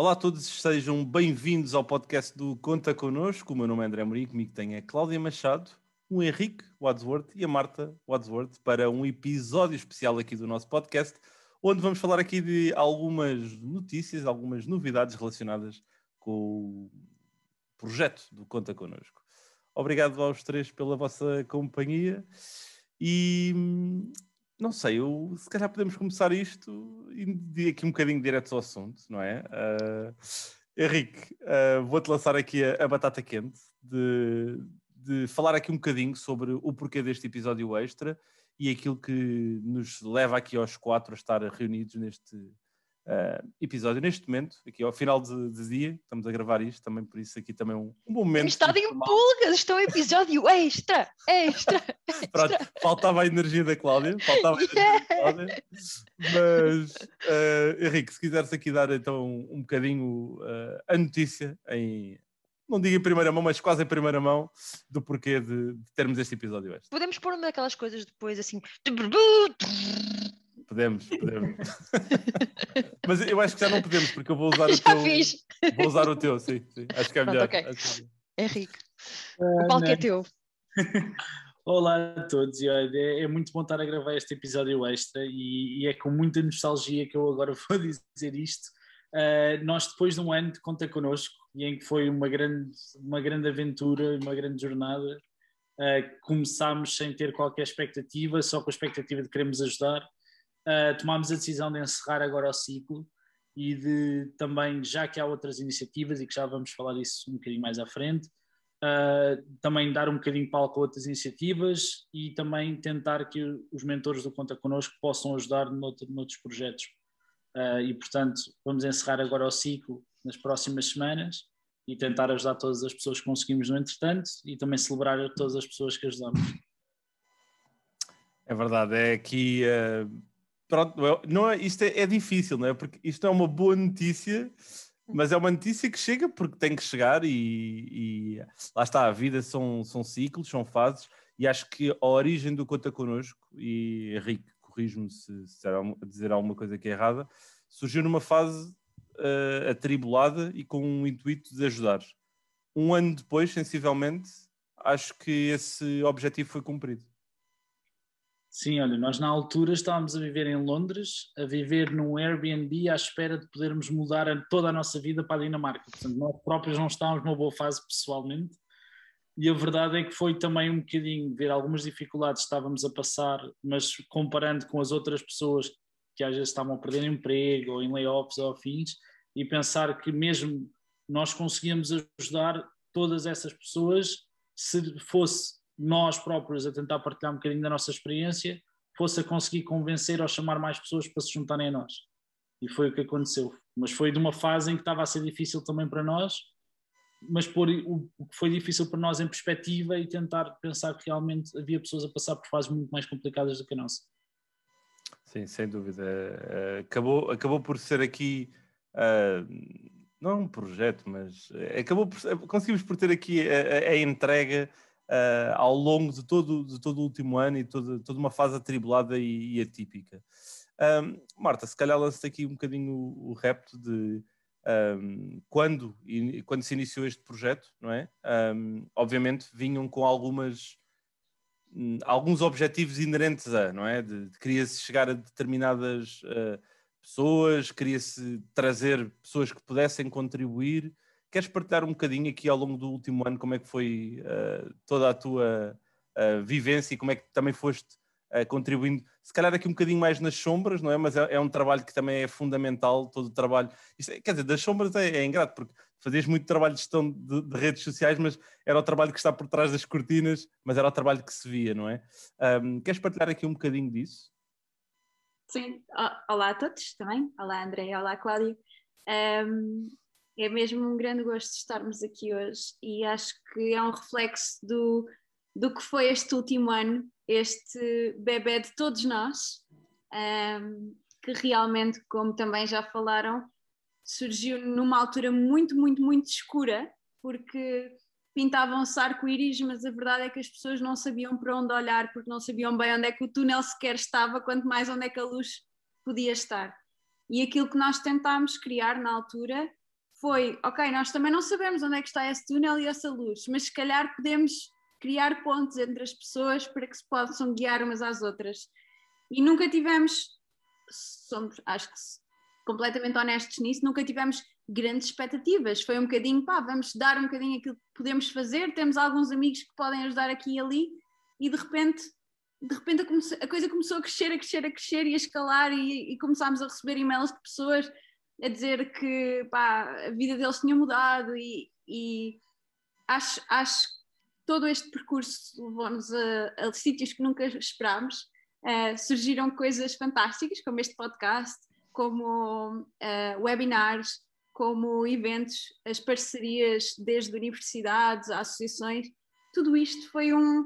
Olá a todos, sejam bem-vindos ao podcast do Conta Connosco. O meu nome é André Mourinho, comigo tem a Cláudia Machado, o Henrique Wadsworth e a Marta Wadsworth para um episódio especial aqui do nosso podcast, onde vamos falar aqui de algumas notícias, algumas novidades relacionadas com o projeto do Conta Connosco. Obrigado aos três pela vossa companhia e não sei, eu, se calhar podemos começar isto e aqui um bocadinho direto ao assunto, não é? Uh, Henrique, uh, vou-te lançar aqui a, a batata quente de, de, falar aqui um bocadinho sobre o porquê deste episódio extra e aquilo que nos leva aqui aos quatro a estar reunidos neste, uh, episódio neste momento, aqui ao final de, de, dia, estamos a gravar isto, também por isso aqui também um, um bom momento. Estado em pulgas, estou um episódio extra, extra, extra. Pronto, faltava a energia da Cláudia, faltava a energia da Cláudia, mas uh, Henrique, se quiseres aqui dar então um, um bocadinho uh, a notícia em não digo em primeira mão, mas quase em primeira mão, do porquê de, de termos este episódio hoje. Podemos pôr uma daquelas coisas depois assim. Podemos, podemos. Mas eu acho que já não podemos, porque eu vou usar já o teu. Fiz. Vou usar o teu, sim. sim. Acho que é melhor. Pronto, okay. É Henrique, o palco é teu. Olá a todos, é, é, muito bom estar a gravar este episódio extra e, e, é com muita nostalgia que eu agora vou dizer isto. Uh, nós, depois de um ano de conta connosco, e em que foi uma grande, uma grande aventura, uma grande jornada, uh, começámos sem ter qualquer expectativa, só com a expectativa de queremos ajudar uh, tomámos a decisão de encerrar agora o ciclo e de também, já que há outras iniciativas e que já vamos falar disso um bocadinho mais à frente, uh, também dar um bocadinho palco a outras iniciativas e também tentar que os mentores do Conta Connosco possam ajudar noutro, noutros projetos. Uh, e, portanto, vamos encerrar agora o ciclo nas próximas semanas e tentar ajudar todas as pessoas que conseguimos no entretanto e também celebrar todas as pessoas que ajudamos. É verdade, é aqui uh, pronto, não é, isto é, é, difícil, não é? Porque isto é uma boa notícia, mas é uma notícia que chega porque tem que chegar e, e lá está, a vida são, são ciclos, são fases, e acho que a origem do Conta Connosco, e Henrique, corrijo-me se, se dizer alguma coisa que é errada, surgiu numa fase uh, atribulada e com um intuito de ajudar. Um ano depois, sensivelmente, acho que esse objetivo foi cumprido. Sim, olha, nós na altura estávamos a viver em Londres, a viver num Airbnb à espera de podermos mudar toda a nossa vida para a Dinamarca. Portanto, nós próprios não estávamos numa boa fase pessoalmente. E a verdade é que foi também um bocadinho ver algumas dificuldades que estávamos a passar, mas comparando com as outras pessoas que às vezes estavam a perder emprego ou em layoffs ou afins, e pensar que mesmo nós conseguíamos ajudar todas essas pessoas se fosse nós próprios a tentar partilhar um bocadinho da nossa experiência, fosse a conseguir convencer ou chamar mais pessoas para se juntarem a nós. E foi o que aconteceu. Mas foi de uma fase em que estava a ser difícil também para nós, mas pôr o, que foi difícil para nós em perspectiva e tentar pensar que realmente havia pessoas a passar por fases muito mais complicadas do que a nossa. Sim, sem dúvida. Eh, acabou, acabou por ser aqui, uh, não é um projeto, mas acabou por, conseguimos por ter aqui a, a entrega uh, ao longo de todo, de todo o último ano e toda, toda uma fase atribulada e, e atípica. Um, Marta, se calhar lança aqui um bocadinho o, o repto de um, quando, e, quando se iniciou este projeto, não é? Um, obviamente vinham com algumas hum, alguns objetivos inerentes a, não é? De, de queria-se chegar a determinadas uh, pessoas, queria-se trazer pessoas que pudessem contribuir Queres partilhar um bocadinho aqui ao longo do último ano como é que foi uh, toda a tua uh, vivência e como é que também foste uh, contribuindo, se calhar aqui um bocadinho mais nas sombras, não é? Mas é, é um trabalho que também é fundamental, todo o trabalho. É, quer dizer, das sombras é, é ingrato, porque fazias muito trabalho de gestão de, de, redes sociais, mas era o trabalho que está por trás das cortinas, mas era o trabalho que se via, não é? Um, queres partilhar aqui um bocadinho disso? Sim, olá a todos também. Olá André, olá Cláudio. Um, é mesmo um grande gosto estarmos aqui hoje e acho que é um reflexo do, do que foi este último ano, este bebê de todos nós, um, que realmente, como também já falaram, surgiu numa altura muito, muito, muito escura, porque pintavam-se arco-íris, mas a verdade é que as pessoas não sabiam para onde olhar, porque não sabiam bem onde é que o túnel sequer estava, quanto mais onde é que a luz podia estar. E aquilo que nós tentámos criar na altura foi, ok, nós também não sabemos onde é que está esse túnel e essa luz, mas se calhar podemos criar pontes entre as pessoas para que se possam guiar umas às outras. E nunca tivemos, somos, acho que completamente honestos nisso, nunca tivemos grandes expectativas. Foi um bocadinho, pá, vamos dar um bocadinho aquilo que podemos fazer, temos alguns amigos que podem ajudar aqui e ali, e de repente, de repente a, a coisa começou a crescer, a crescer, a crescer e a escalar, e, e começámos a receber e-mails de pessoas a dizer que pá, a vida deles tinha mudado, e, e acho, acho que todo este percurso levou-nos a, a, sítios que nunca esperámos. Uh, surgiram coisas fantásticas, como este podcast, como uh, webinars, como eventos, as parcerias desde universidades, associações, tudo isto foi um,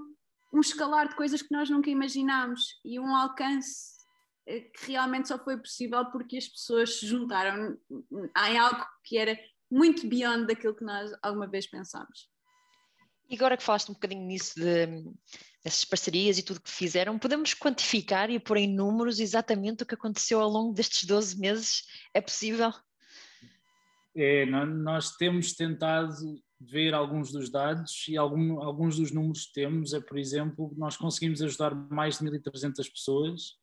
um escalar de coisas que nós nunca imaginámos e um alcance que realmente só foi possível porque as pessoas se juntaram em algo que era muito beyond daquilo que nós alguma vez pensámos. E agora que falaste um bocadinho nisso de, dessas parcerias e tudo que fizeram, podemos quantificar e pôr em números exatamente o que aconteceu ao longo destes 12 meses? É possível? É, nós temos tentado ver alguns dos dados e algum, alguns dos números que temos é, por exemplo, nós conseguimos ajudar mais de 1.300 pessoas,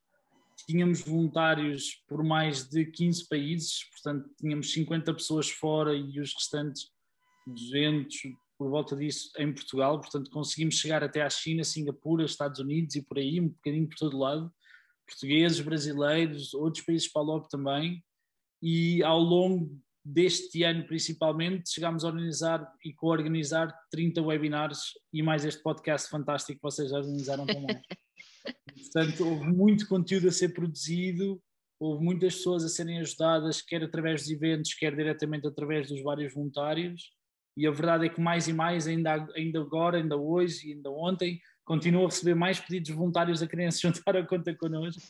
tínhamos voluntários por mais de 15 países, portanto tínhamos 50 pessoas fora e os restantes 200 por volta disso em Portugal, portanto conseguimos chegar até à China, Singapura, Estados Unidos e por aí, um bocadinho por todo lado, portugueses, brasileiros, outros países o também, e ao longo deste ano principalmente, chegámos a organizar e co-organizar 30 webinars e mais este podcast fantástico que vocês organizaram também. Portanto, houve muito conteúdo a ser produzido, houve muitas pessoas a serem ajudadas, quer através dos eventos, quer diretamente através dos vários voluntários. E a verdade é que mais e mais, ainda, ainda agora, ainda hoje, ainda ontem, continuo a receber mais pedidos voluntários a querem se juntar a conta connosco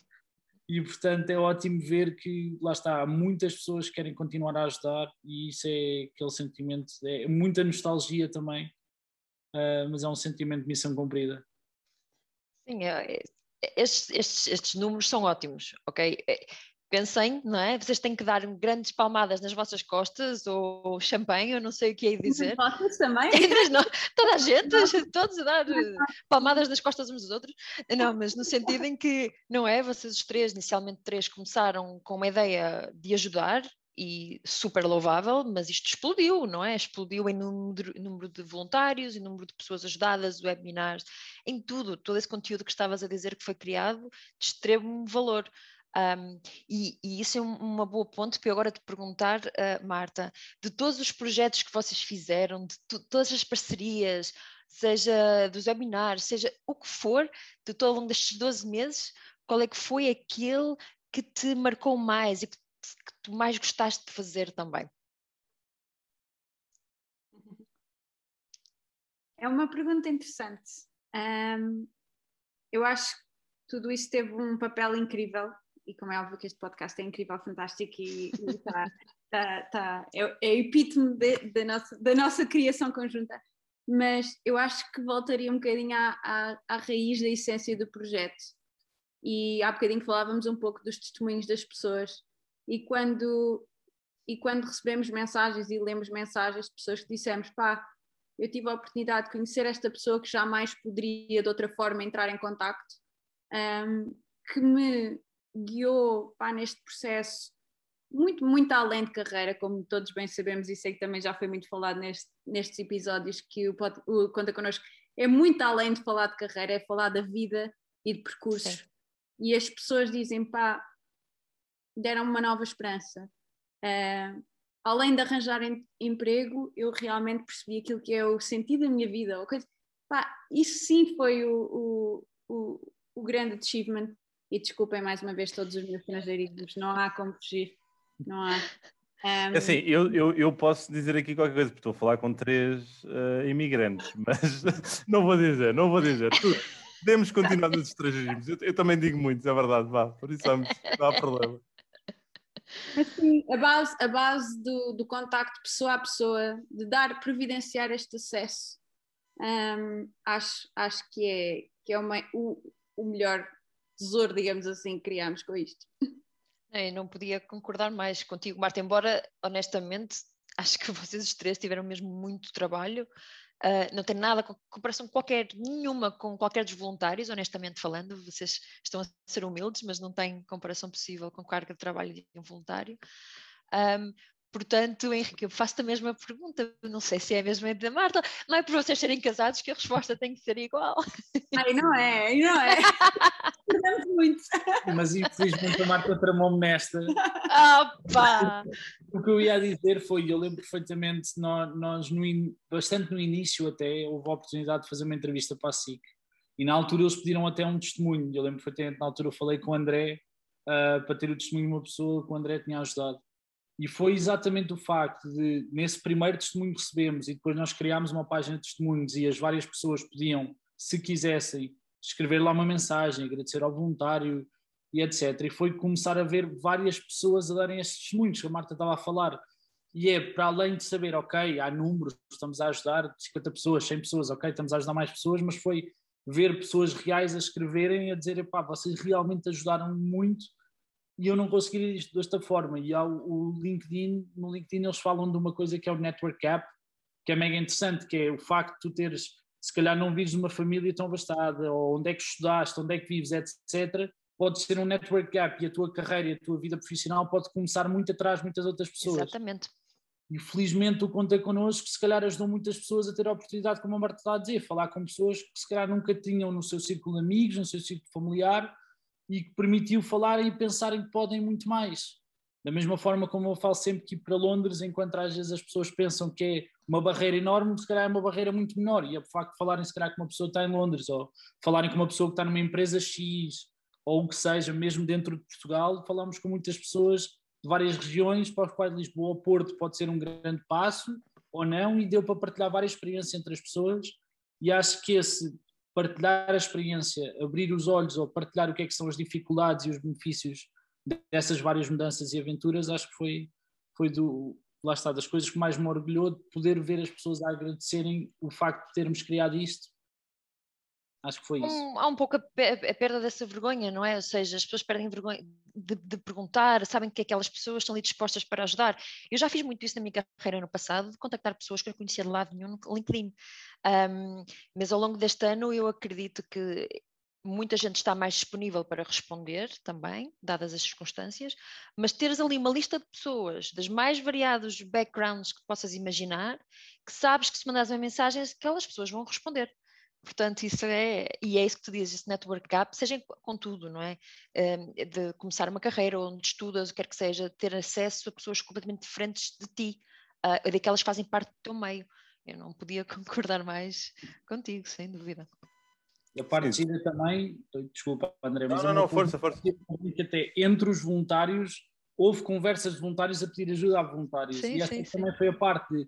e portanto é ótimo ver que lá está, muitas pessoas que querem continuar a ajudar e isso é aquele sentimento, é muita nostalgia também, uh, mas é um sentimento de missão cumprida. Sim, é, é, estes, estes, estes números são ótimos, ok? É, pensem, não é? Vocês têm que dar grandes palmadas nas vossas costas ou champanhe, eu não sei o que é dizer. Costas também? Toda a gente, todos a dar palmadas nas costas uns dos outros. Não, mas no sentido em que, não é? Vocês os três, inicialmente três, começaram com uma ideia de ajudar e super louvável, mas isto explodiu, não é? Explodiu em número, número, de voluntários, em número de pessoas ajudadas, webinars, em tudo, todo esse conteúdo que estavas a dizer que foi criado, de extremo valor. Um, e, e, isso é um, uma boa ponte para eu agora te perguntar, uh, Marta, de todos os projetos que vocês fizeram, de todas as parcerias, seja dos webinars, seja o que for, de todo ao longo destes 12 meses, qual é que foi aquele que te marcou mais e que, que tu mais gostaste de fazer também? É uma pergunta interessante. Um, eu acho que tudo isso teve um papel incrível e como é óbvio que este podcast é incrível, fantástico e, está, tá, tá, é, é epítome de nossa, da nossa criação conjunta, mas eu acho que voltaria um bocadinho à, à, à raiz da essência do projeto. E há bocadinho falávamos um pouco dos testemunhos das pessoas, e quando, e quando recebemos mensagens e lemos mensagens de pessoas que dissemos, pá, eu tive a oportunidade de conhecer esta pessoa que jamais poderia de outra forma entrar em contacto, um, que me guiou pá, neste processo muito, muito além de carreira, como todos bem sabemos, e sei que também já foi muito falado neste, nestes episódios, que o, o Conta Connosco é muito além de falar de carreira, é falar da vida e de percursos. Sim. E as pessoas dizem, pá, deram uma nova esperança. Uh, além de arranjar em, emprego, eu realmente percebi aquilo que é o sentido da minha vida. Coisa, pá, isso sim foi o, o, o, o grande achievement e desculpem mais uma vez todos os meus estrangeirismos, não há como fugir, não há. Um... Assim, eu, eu, eu posso dizer aqui qualquer coisa, porque estou a falar com três uh, imigrantes, mas não vou dizer, não vou dizer. Tu, podemos continuar nos estrangeirismos, eu, eu, também digo muitos, é verdade, vá, por isso vamos, não há problema. Assim, a base, a base do, do contacto pessoa a pessoa, de dar, providenciar este acesso, um, acho, acho que é, que é uma, o, o melhor tesouro, digamos assim, que criámos com isto. Eu não podia concordar mais contigo, Marta, embora honestamente acho que vocês os três tiveram mesmo muito trabalho. Uh, não tem nada com comparação qualquer, nenhuma com qualquer dos voluntários, honestamente falando, vocês estão a ser humildes, mas não tem comparação possível com a carga de trabalho de um voluntário. Um, Portanto, Henrique, eu faço-te a mesma pergunta, não sei se é a mesma da Marta, não é por vocês serem casados que a resposta tem que ser igual. Ai, não é, não é. Perdemos muito. Mas infelizmente a Marta tramou-me nesta. Opa! O que eu ia dizer foi, eu lembro perfeitamente, nós, nós no in, bastante no início até, houve a oportunidade de fazer uma entrevista para a SIC. E na altura eles pediram até um testemunho. Eu lembro perfeitamente, na altura eu falei com o André uh, para ter o testemunho de uma pessoa que o André tinha ajudado. E foi exatamente o facto de, nesse primeiro testemunho que recebemos, e depois nós criámos uma página de testemunhos e as várias pessoas podiam, se quisessem, escrever lá uma mensagem, agradecer ao voluntário e etc. E foi começar a ver várias pessoas a darem esses testemunhos que a Marta estava a falar. E é para além de saber, ok, há números, estamos a ajudar 50 pessoas, 100 pessoas, ok, estamos a ajudar mais pessoas, mas foi ver pessoas reais a escreverem, a dizer, pá, vocês realmente ajudaram muito e eu não conseguiria isto desta forma. E há o, LinkedIn, no LinkedIn eles falam de uma coisa que é o Network App, que é mega interessante, que é o facto de tu teres, se calhar não vives numa família tão abastada, ou onde é que estudaste, onde é que vives, etc. Pode ser um network gap e a tua carreira e a tua vida profissional pode começar muito atrás de muitas outras pessoas. Exatamente. E felizmente o Conta Connosco, se calhar ajudou muitas pessoas a ter a oportunidade, como a Marta está a dizer, falar com pessoas que se calhar nunca tinham no seu círculo de amigos, no seu círculo familiar, e que permitiu falarem e pensarem que podem muito mais. Da mesma forma como eu falo sempre que ir para Londres, enquanto às vezes as pessoas pensam que é uma barreira enorme, se calhar é uma barreira muito menor. E o facto de falarem, se calhar, com uma pessoa que está em Londres, ou falarem com uma pessoa que está numa empresa X, ou o que seja, mesmo dentro de Portugal, falamos com muitas pessoas de várias regiões, para as quais Lisboa ou Porto pode ser um grande passo, ou não, e deu para partilhar várias experiências entre as pessoas. E acho que esse partilhar a experiência, abrir os olhos ou partilhar o que é que são as dificuldades e os benefícios dessas várias mudanças e aventuras, acho que foi, foi do, lá está, das coisas que mais me orgulhou de poder ver as pessoas a agradecerem o facto de termos criado isto Acho que foi isso. Um, há um pouco a, a, perda dessa vergonha, não é? Ou seja, as pessoas perdem vergonha de, de, perguntar, sabem que aquelas pessoas estão ali dispostas para ajudar. Eu já fiz muito isso na minha carreira no passado, de contactar pessoas que eu conhecia de lado nenhum no LinkedIn. Um, mas ao longo deste ano eu acredito que muita gente está mais disponível para responder também, dadas as circunstâncias, mas teres ali uma lista de pessoas das mais variados backgrounds que possas imaginar, que sabes que se mandas uma mensagem, aquelas pessoas vão responder. Portanto, isso é, e é isso que tu dizes, esse network gap, seja com tudo, não é? Hum, de começar uma carreira onde estudas, o que quer que seja, ter acesso a pessoas completamente diferentes de ti, daquelas que fazem parte do teu meio. Eu não podia concordar mais contigo, sem dúvida. E a parte gira também, desculpa André, mas não, não, não, força, força. Até entre os voluntários, houve conversas de voluntários a pedir ajuda a voluntários. Sim, e essa sim, também sim. foi a parte de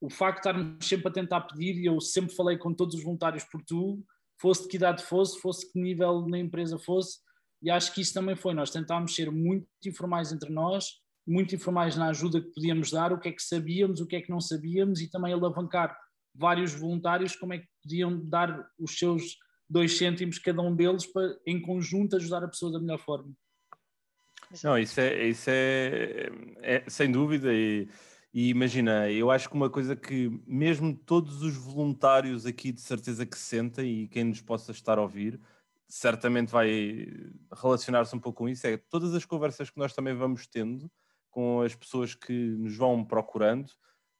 o facto de estarmos sempre a tentar pedir, e eu sempre falei com todos os voluntários por tu, fosse de que idade fosse, fosse que nível na empresa fosse, e acho que isso também foi. Nós tentámos ser muito informais entre nós, muito informais na ajuda que podíamos dar, o que é que sabíamos, o que é que não sabíamos, e também alavancar vários voluntários como é que podiam dar os seus dois cêntimos cada um deles para, em conjunto, ajudar a pessoa da melhor forma. Não, isso é, isso é, é sem dúvida, e e imagina, eu acho que uma coisa que mesmo todos os voluntários aqui de certeza que sentem e quem nos possa estar a ouvir, certamente vai relacionar-se um pouco com isso, é todas as conversas que nós também vamos tendo com as pessoas que nos vão procurando,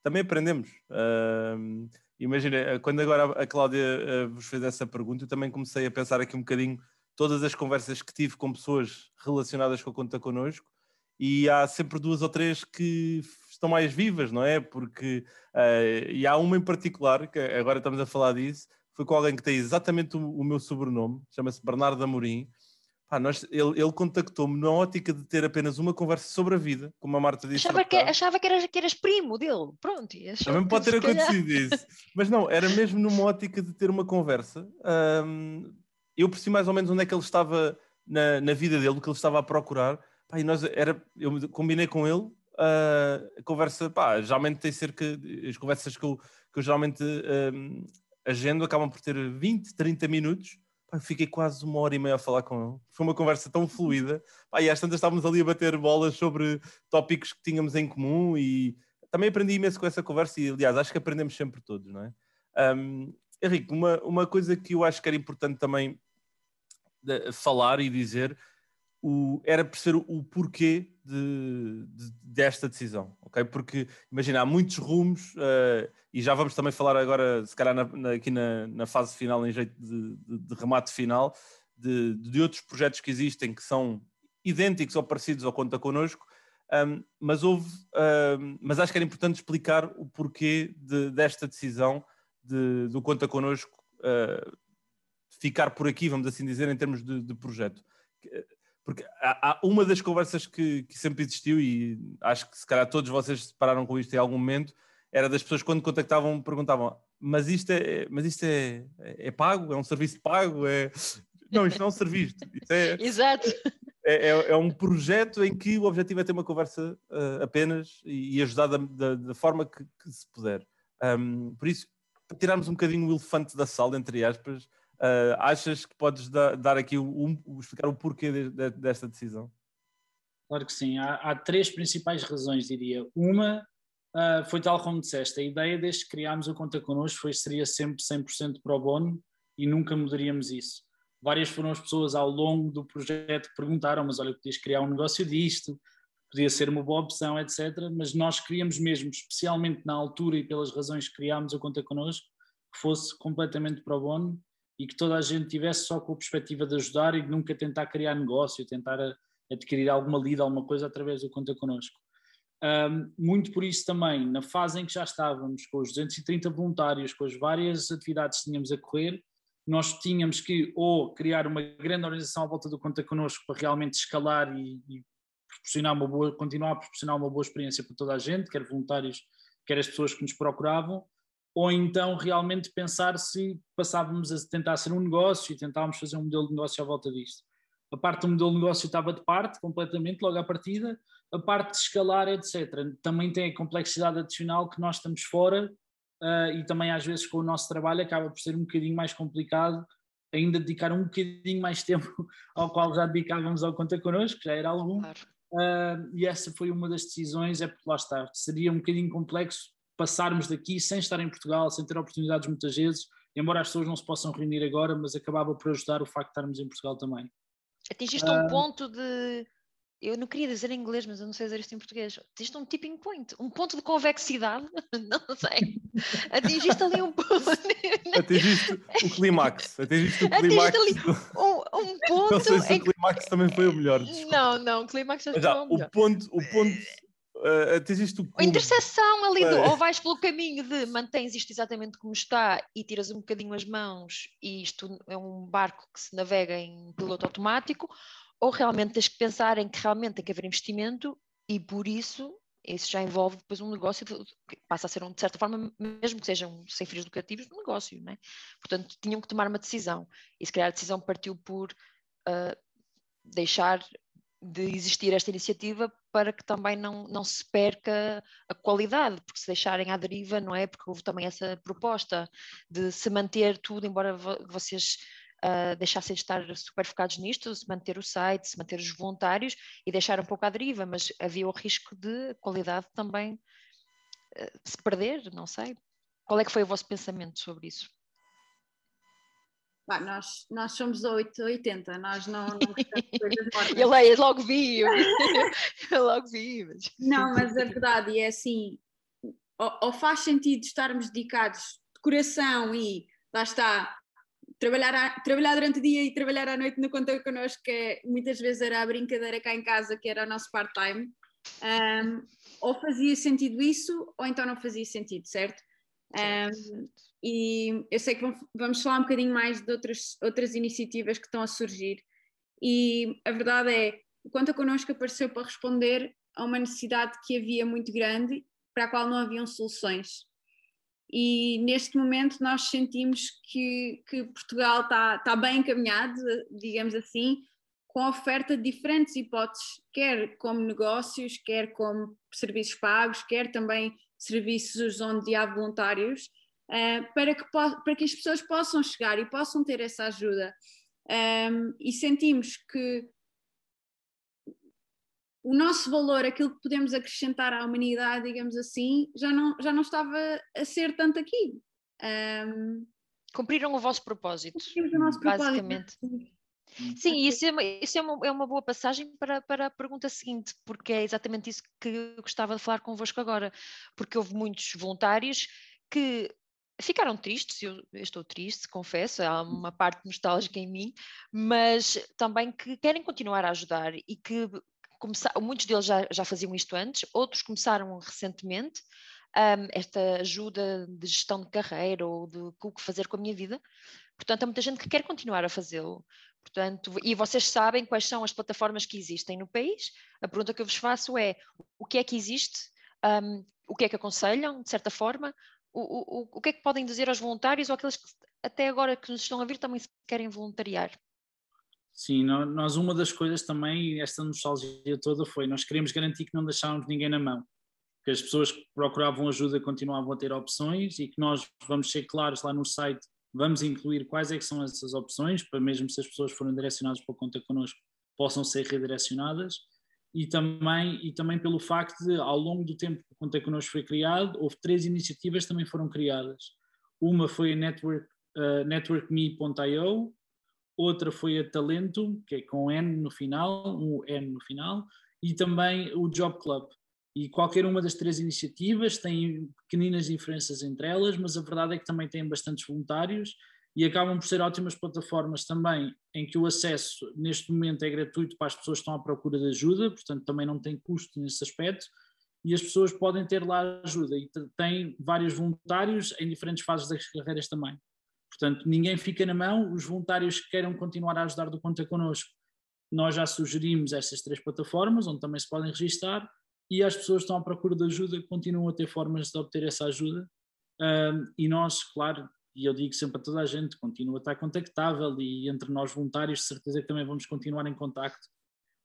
também aprendemos. Uh, imagina, quando agora a Cláudia uh, vos fez essa pergunta, eu também comecei a pensar aqui um bocadinho todas as conversas que tive com pessoas relacionadas com a conta connosco e há sempre duas ou três que estão mais vivas, não é? Porque, uh, e há uma em particular, que agora estamos a falar disso, foi com alguém que tem exatamente o, o meu sobrenome, chama-se Bernardo Amorim. Pá, nós, ele, ele contactou-me na ótica de ter apenas uma conversa sobre a vida, como a Marta disse. Achava, que, achava que, eras, que eras primo dele, pronto. Também pode ter acontecido isso. Mas não, era mesmo numa ótica de ter uma conversa. Um, eu percebi mais ou menos onde é que ele estava na, na vida dele, o que ele estava a procurar. Pá, e nós era, eu combinei com ele Uh, a conversa, pá, geralmente tem cerca. As conversas que eu, que eu geralmente um, agendo acabam por ter 20, 30 minutos. Pá, fiquei quase uma hora e meia a falar com ele. Foi uma conversa tão fluida. Pá, e às tantas estávamos ali a bater bolas sobre tópicos que tínhamos em comum e também aprendi imenso com essa conversa e, aliás, acho que aprendemos sempre todos, não é? Um, Henrique, uma, uma coisa que eu acho que era importante também de, falar e dizer o, era perceber o, o porquê de, de, desta decisão, ok? Porque, imagina, há muitos rumos uh, e já vamos também falar agora, se calhar na, na, aqui na, na, fase final, em jeito de, de remate final, de, outros projetos que existem que são idênticos ou parecidos ao Conta Connosco, um, mas houve, um, mas acho que era importante explicar o porquê desta decisão de, do Conta Connosco uh, ficar por aqui, vamos assim dizer, em termos de projeto. Porque há, há, uma das conversas que, que, sempre existiu, e acho que se calhar todos vocês se pararam com isto em algum momento, era das pessoas quando contactavam perguntavam mas isto é, mas isto é, é, pago? É um serviço pago? É... Não, isto não é um serviço. É, Exato. É, é, é, um projeto em que o objetivo é ter uma conversa uh, apenas e, e ajudar da, da, da forma que, que, se puder. Um, por isso, para tirarmos um bocadinho o elefante da sala, entre aspas, uh, achas que podes dar, dar aqui um, explicar o porquê de, de, desta decisão? Claro que sim. Há, há três principais razões, diria. Uma uh, foi tal como disseste, a ideia desde que criámos a conta connosco foi seria sempre 100% pro bono e nunca mudaríamos isso. Várias foram as pessoas ao longo do projeto que perguntaram, mas olha, podias criar um negócio disto, podia ser uma boa opção, etc. Mas nós queríamos mesmo, especialmente na altura e pelas razões que criámos a conta connosco, que fosse completamente pro bono e que toda a gente tivesse só com a perspectiva de ajudar e de nunca tentar criar negócio, tentar adquirir alguma lida, alguma coisa através da conta connosco. Um, muito por isso também, na fase em que já estávamos com os 230 voluntários, com as várias atividades que tínhamos a correr, nós tínhamos que ou criar uma grande organização à volta do Conta Connosco para realmente escalar e, e proporcionar uma boa, continuar a proporcionar uma boa experiência para toda a gente, quer voluntários, quer as pessoas que nos procuravam, ou então realmente pensar se passávamos a tentar ser um negócio e tentávamos fazer um modelo de negócio à volta disto. A parte do modelo de negócio estava de parte, completamente, logo à partida, a parte de escalar, etc. Também tem a complexidade adicional que nós estamos fora uh, e também às vezes com o nosso trabalho acaba por ser um bocadinho mais complicado ainda dedicar um bocadinho mais tempo ao qual já dedicávamos ao Conta Connosco, já era algum. Claro. Uh, e essa foi uma das decisões, é porque lá está, seria um bocadinho complexo passarmos daqui sem estar em Portugal, sem ter oportunidades muitas vezes, embora as pessoas não se possam reunir agora, mas acabava por ajudar o facto de estarmos em Portugal também. Atingiste uh, um ponto de eu não queria dizer em inglês, mas eu não sei dizer isto em português. Existe um tipping point, um ponto de convexidade, não sei. Atingiste ali um ponto. Atingiste o clímax. Atingiste o clímax. ali um, um ponto. Não sei se o clímax que... também foi o melhor. Desculpa. Não, não, o clímax já, já o melhor. ponto, o ponto. Uh, atingiste o A interseção ali do, ou vais pelo caminho de mantens isto exatamente como está e tiras um bocadinho as mãos e isto é um barco que se navega em piloto automático, ou realmente tens que pensar em que realmente tem que haver investimento e por isso isso já envolve depois um negócio que passa a ser, um, de certa forma, mesmo que sejam sem fins lucrativos, um negócio, não é? Portanto, tinham que tomar uma decisão e se calhar a decisão partiu por uh, deixar de existir esta iniciativa para que também não, não se perca a qualidade, porque se deixarem à deriva, não é? Porque houve também essa proposta de se manter tudo, embora vocês uh, deixassem de estar super focados nisto, se manter o site, se manter os voluntários e deixar um pouco à deriva, mas havia o risco de qualidade também uh, se perder, não sei. Qual é que foi o vosso pensamento sobre isso? Bah, nós, nós somos 880, nós não, não coisas Eu leio, logo vi, eu logo vi. Mas... Não, mas a verdade é assim, ou, ou, faz sentido estarmos dedicados de coração e lá está, trabalhar, a, trabalhar durante o dia e trabalhar à noite no conta connosco, que é, muitas vezes era a brincadeira cá em casa, que era o nosso part-time. Um, ou fazia sentido isso, ou então não fazia sentido, certo? Um, e eu sei que vamos falar um bocadinho mais de outras, outras iniciativas que estão a surgir. E a verdade é, o Conta Connosco apareceu para responder a uma necessidade que havia muito grande, para a qual não haviam soluções e neste momento nós sentimos que, que Portugal está, está bem encaminhado, digamos assim, com a oferta de diferentes hipóteses, quer como negócios, quer como serviços pagos, quer também serviços onde há voluntários, uh, para, que para que as pessoas possam chegar e possam ter essa ajuda. Um, e sentimos que o nosso valor, aquilo que podemos acrescentar à humanidade, digamos assim, já não, já não estava a ser tanto aqui. Um, Cumpriram o vosso propósito, o nosso basicamente. Sim, isso, é uma, isso é, uma, é uma boa passagem para, para a pergunta seguinte, porque é exatamente isso que eu gostava de falar convosco agora, porque houve muitos voluntários que ficaram tristes, eu, eu, estou triste, confesso, há uma parte nostálgica em mim, mas também que querem continuar a ajudar e que começar, muitos deles já, já faziam isto antes, outros começaram recentemente um, esta ajuda de gestão de carreira ou de o que fazer com a minha vida. Portanto, há muita gente que quer continuar a fazê-lo. Portanto, e vocês sabem quais são as plataformas que existem no país. A pergunta que eu vos faço é: o que é que existe? Um, o que é que aconselham, de certa forma? O, o, o que é que podem dizer aos voluntários ou aqueles que até agora que nos estão a vir também se querem voluntariar? Sim, nós uma das coisas também, esta nostalgia toda foi, nós queremos garantir que não deixávamos ninguém na mão, que as pessoas que procuravam ajuda continuavam a ter opções e que nós vamos ser claros lá no site, vamos incluir quais é que são essas opções, para mesmo se as pessoas forem direcionadas para a conta connosco, possam ser redirecionadas, e também, e também pelo facto de, ao longo do tempo que a conta connosco foi criado, houve três iniciativas que também foram criadas. Uma foi a Network, uh, NetworkMe.io, outra foi a Talento, que é com N no final, um N no final, e também o Job Club. E qualquer uma das três iniciativas tem pequeninas diferenças entre elas, mas a verdade é que também têm bastantes voluntários e acabam por ser ótimas plataformas também, em que o acesso neste momento é gratuito para as pessoas que estão à procura de ajuda, portanto também não tem custo nesse aspecto, e as pessoas podem ter lá ajuda. E tem vários voluntários em diferentes fases das carreiras também. Portanto, ninguém fica na mão, os voluntários que queiram continuar a ajudar do Conta Connosco, nós já sugerimos estas três plataformas, onde também se podem registar, e as pessoas estão à procura de ajuda continuam a ter formas de obter essa ajuda. Um, e nós, claro, e eu digo sempre a toda a gente, continua a estar contactável e entre nós voluntários, de certeza que também vamos continuar em contacto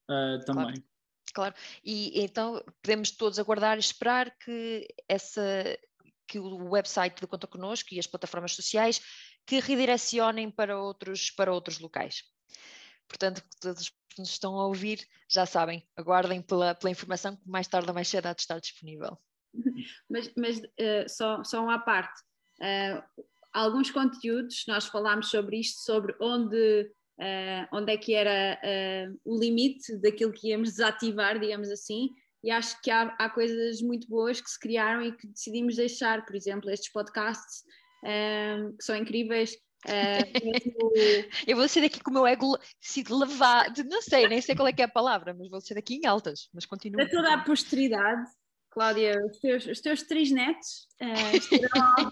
uh, também. Claro. Claro, e então podemos todos aguardar e esperar que essa que o website do Conta Connosco e as plataformas sociais que redirecionem para outros, para outros locais. Portanto, todos que nos estão a ouvir já sabem, aguardem pela, pela informação que mais tarde ou mais cedo há de estar disponível. Mas, mas uh, só, só uma parte. Uh, alguns conteúdos, nós falámos sobre isto, sobre onde, uh, onde é que era o limite daquilo que íamos desativar, digamos assim, e acho que há, há coisas muito boas que se criaram e que decidimos deixar, por exemplo, estes podcasts um, que são incríveis. Uh, mesmo... eu vou ser daqui com o meu ego sido levado, não sei, nem sei qual é que é a palavra, mas vou ser daqui em altas, mas continua. Para toda a posteridade, Cláudia, os teus, os teus três netos uh, estarão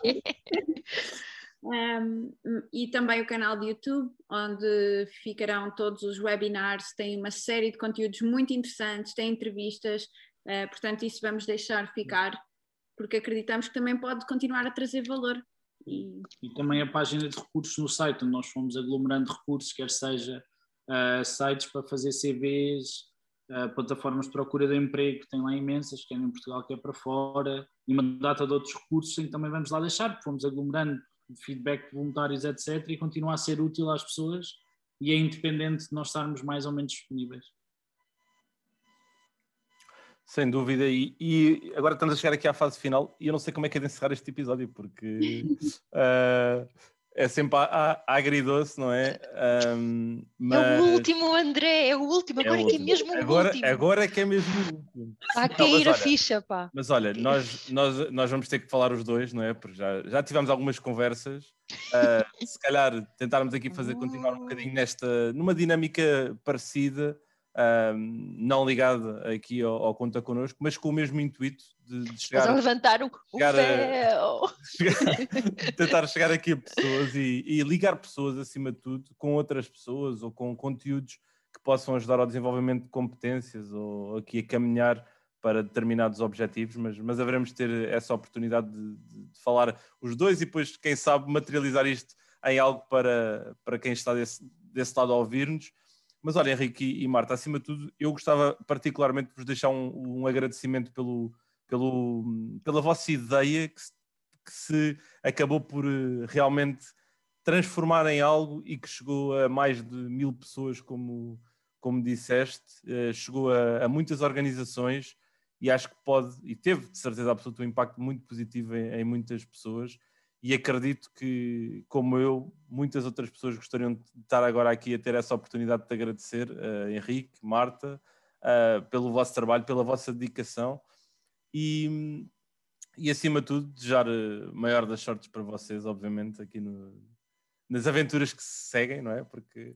um, e também o canal de YouTube, onde ficarão todos os webinars, tem uma série de conteúdos muito interessantes, tem entrevistas, uh, portanto, isso vamos deixar ficar, porque acreditamos que também pode continuar a trazer valor e... também a página de recursos no site, onde nós fomos aglomerando recursos, quer seja uh, sites para fazer CVs, uh, eh, plataformas de procura de emprego, que tem lá imensas, quer em Portugal, quer para fora, e uma data de outros recursos em que também vamos lá deixar, porque fomos aglomerando feedback de voluntários, etc., e continua a ser útil às pessoas e é independente de nós estarmos mais ou menos disponíveis. Sem dúvida, e, e, agora estamos a chegar aqui à fase final e eu não sei como é que é de encerrar este episódio, porque uh, é sempre agridoce, não é? Um, mas... É o último, André, é o último, agora é, é que é mesmo o agora, último. Agora é que é mesmo o último. Está a cair não, a ficha, pá. Mas olha, nós, nós, nós vamos ter que falar os dois, não é? Porque já, já tivemos algumas conversas. Uh, se calhar tentarmos aqui fazer, continuar um bocadinho nesta, numa dinâmica parecida um, não ligado aqui ao, ao, Conta Connosco, mas com o mesmo intuito de, de chegar a levantar o, chegar o a, chegar, tentar chegar aqui a pessoas e, e, ligar pessoas acima de tudo com outras pessoas ou com conteúdos que possam ajudar ao desenvolvimento de competências ou aqui a caminhar para determinados objetivos, mas, mas haveremos de ter essa oportunidade de, de, de falar os dois e depois, quem sabe, materializar isto em algo para, para quem está desse, desse lado a ouvir-nos mas olha, Henrique e Marta, acima de tudo, eu gostava particularmente de vos deixar um, um agradecimento pelo, pelo, pela vossa ideia que se, que se acabou por eh, realmente transformar em algo e que chegou a mais de mil pessoas, como, como disseste, uh, chegou a, a, muitas organizações e acho que pode, e teve de certeza absoluta um impacto muito positivo em, em muitas pessoas e acredito que, como eu, muitas outras pessoas gostariam de estar agora aqui a ter essa oportunidade de te agradecer, uh, Henrique, Marta, uh, pelo vosso trabalho, pela vossa dedicação e, e acima de tudo, desejar uh, maior das sortes para vocês, obviamente, aqui no, nas aventuras que se seguem, não é? Porque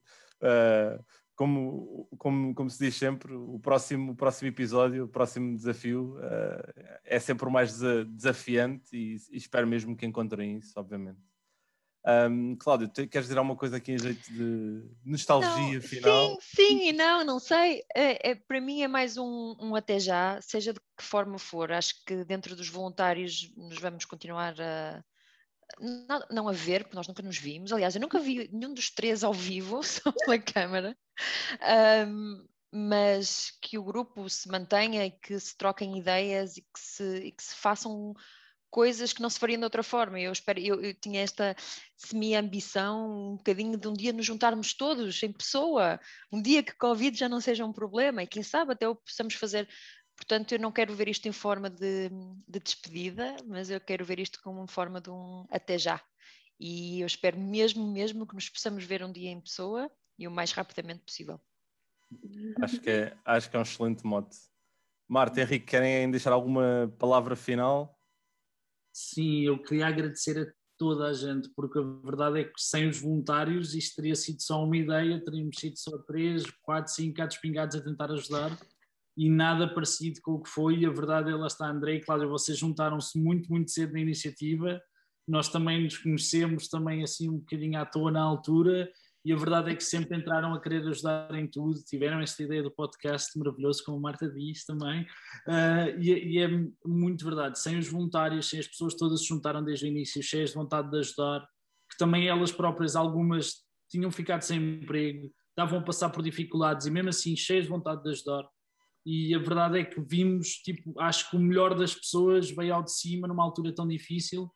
como, como, como se diz sempre, o próximo, o próximo episódio, o próximo desafio uh, é sempre o mais desafiante e, e, espero mesmo que encontrem isso, obviamente. Um, Cláudio, queres dizer alguma coisa aqui em jeito de nostalgia não, final? Sim, sim e não, não sei. É, é, para mim é mais um, um até já, seja de que forma for. Acho que dentro dos voluntários nos vamos continuar a, não, não a ver, porque nós nunca nos vimos. Aliás, eu nunca vi nenhum dos três ao vivo, só pela câmara. Um, mas que o grupo se mantenha e que se troquem ideias e que se, e que se façam coisas que não se fariam de outra forma. Eu espero, eu, eu tinha esta semi-ambição um bocadinho de um dia nos juntarmos todos em pessoa, um dia que Covid já não seja um problema e quem sabe até o possamos fazer Portanto, eu não quero ver isto em forma de, de, despedida, mas eu quero ver isto como uma forma de um até já. E eu espero mesmo, mesmo que nos possamos ver um dia em pessoa e o mais rapidamente possível. Acho que é, acho que é um excelente mote. Marta, Henrique, querem deixar alguma palavra final? Sim, eu queria agradecer a toda a gente, porque a verdade é que sem os voluntários isto teria sido só uma ideia, teríamos sido só três, quatro, cinco gatos pingados a tentar ajudar e nada parecido com o que foi. A verdade é, lá está, André e Cláudia, vocês juntaram-se muito, muito cedo na iniciativa. Nós também nos conhecemos também assim um bocadinho à toa na altura e a verdade é que sempre entraram a querer ajudar em tudo, tiveram esta ideia do podcast maravilhoso, como a Marta disse também, uh, e, e, é muito verdade, sem os voluntários, sem as pessoas todas se juntaram desde o início, cheias de vontade de ajudar, que também elas próprias, algumas tinham ficado sem emprego, estavam a passar por dificuldades e mesmo assim cheias de vontade de ajudar, e a verdade é que vimos, tipo, acho que o melhor das pessoas veio ao de cima numa altura tão difícil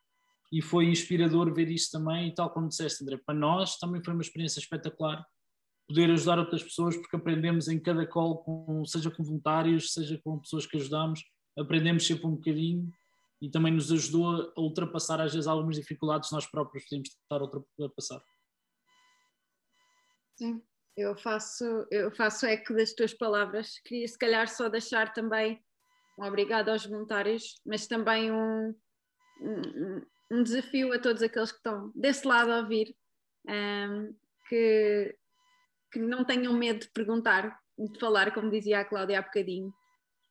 e foi inspirador ver isso também e tal como disseste André, para nós também foi uma experiência espetacular poder ajudar outras pessoas porque aprendemos em cada call, com, seja com voluntários, seja com pessoas que ajudamos, aprendemos sempre um bocadinho e também nos ajudou a ultrapassar às vezes algumas dificuldades nós próprios podemos estar a ultrapassar. Sim, eu faço, eu faço eco das tuas palavras. Queria se calhar só deixar também um obrigado aos voluntários, mas também um, um, um desafio a todos aqueles que estão desse lado a ouvir, um, ehm, que, que não tenham medo de perguntar, de falar, como dizia a Cláudia há bocadinho,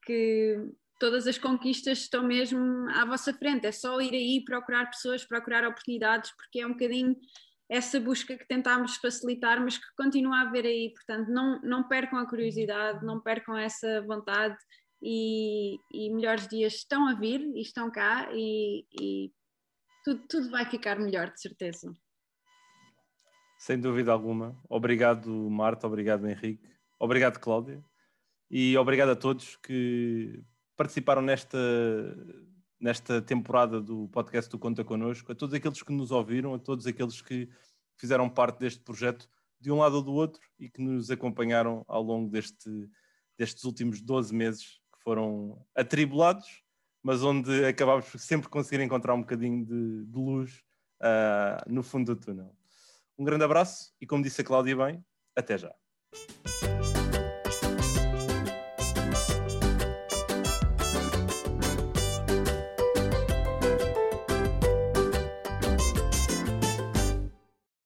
que todas as conquistas estão mesmo à vossa frente, é só ir aí procurar pessoas, procurar oportunidades, porque é um bocadinho essa busca que tentámos facilitar, mas que continua a haver aí. Portanto, não, não percam a curiosidade, não percam essa vontade e, e melhores dias estão a vir e estão cá e, e tudo, tudo vai ficar melhor, de certeza. Sem dúvida alguma. Obrigado, Marta, obrigado, Henrique, obrigado, Cláudia, e obrigado a todos que participaram nesta nesta temporada do podcast do Conta Connosco, a todos aqueles que nos ouviram, a todos aqueles que fizeram parte deste projeto de um lado ou do outro e que nos acompanharam ao longo deste, destes últimos 12 meses que foram atribulados, mas onde acabámos sempre conseguir encontrar um bocadinho de, de luz uh, no fundo do túnel. Um grande abraço e, como disse a Cláudia bem, até já.